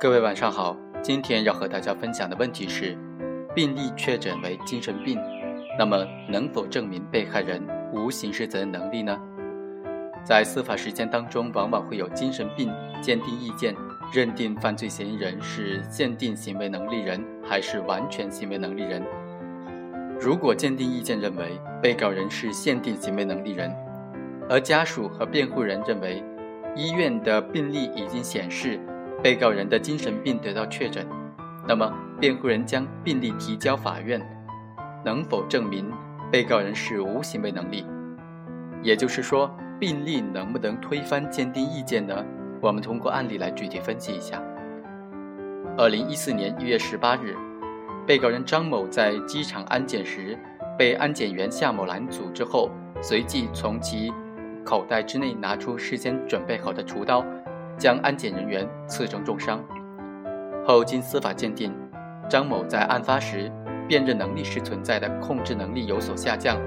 各位晚上好，今天要和大家分享的问题是：病例确诊为精神病，那么能否证明被害人无刑事责任能力呢？在司法实践当中，往往会有精神病鉴定意见，认定犯罪嫌疑人是限定行为能力人还是完全行为能力人。如果鉴定意见认为被告人是限定行为能力人，而家属和辩护人认为医院的病历已经显示。被告人的精神病得到确诊，那么辩护人将病历提交法院，能否证明被告人是无行为能力？也就是说，病历能不能推翻鉴定意见呢？我们通过案例来具体分析一下。二零一四年一月十八日，被告人张某在机场安检时，被安检员夏某拦阻之后，随即从其口袋之内拿出事先准备好的厨刀。将安检人员刺成重伤，后经司法鉴定，张某在案发时辨认能力是存在的，控制能力有所下降，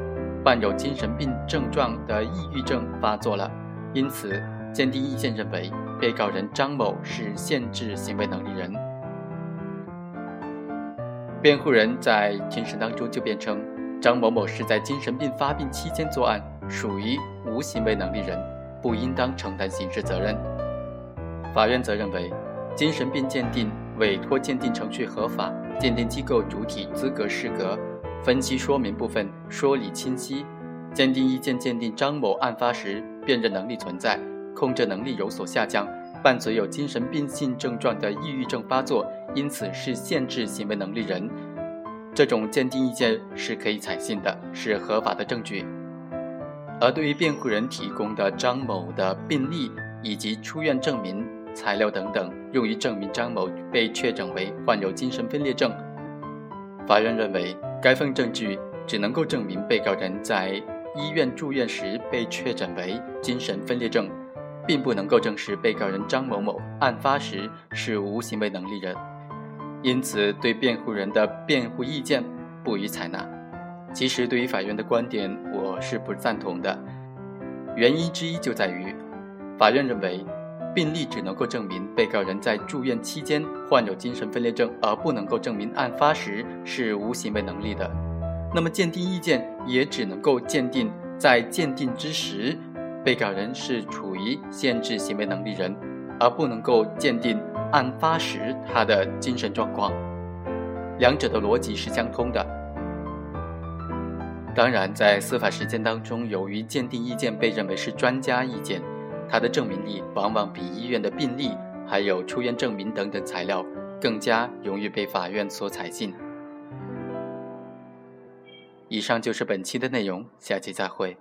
伴有精神病症状的抑郁症发作了，因此鉴定意见认为被告人张某是限制行为能力人。辩护人在庭审当中就辩称，张某某是在精神病发病期间作案，属于无行为能力人，不应当承担刑事责任。法院则认为，精神病鉴定委托鉴定程序合法，鉴定机构主体资格适格，分析说明部分说理清晰。鉴定意见鉴定张某案发时辨认能力存在，控制能力有所下降，伴随有精神病性症状的抑郁症发作，因此是限制行为能力人。这种鉴定意见是可以采信的，是合法的证据。而对于辩护人提供的张某的病历以及出院证明，材料等等用于证明张某被确诊为患有精神分裂症。法院认为，该份证据只能够证明被告人在医院住院时被确诊为精神分裂症，并不能够证实被告人张某某案发时是无行为能力人。因此，对辩护人的辩护意见不予采纳。其实，对于法院的观点，我是不赞同的。原因之一就在于，法院认为。病例只能够证明被告人在住院期间患有精神分裂症，而不能够证明案发时是无行为能力的。那么鉴定意见也只能够鉴定在鉴定之时，被告人是处于限制行为能力人，而不能够鉴定案发时他的精神状况。两者的逻辑是相通的。当然，在司法实践当中，由于鉴定意见被认为是专家意见。它的证明力往往比医院的病历、还有出院证明等等材料更加容易被法院所采信。以上就是本期的内容，下期再会。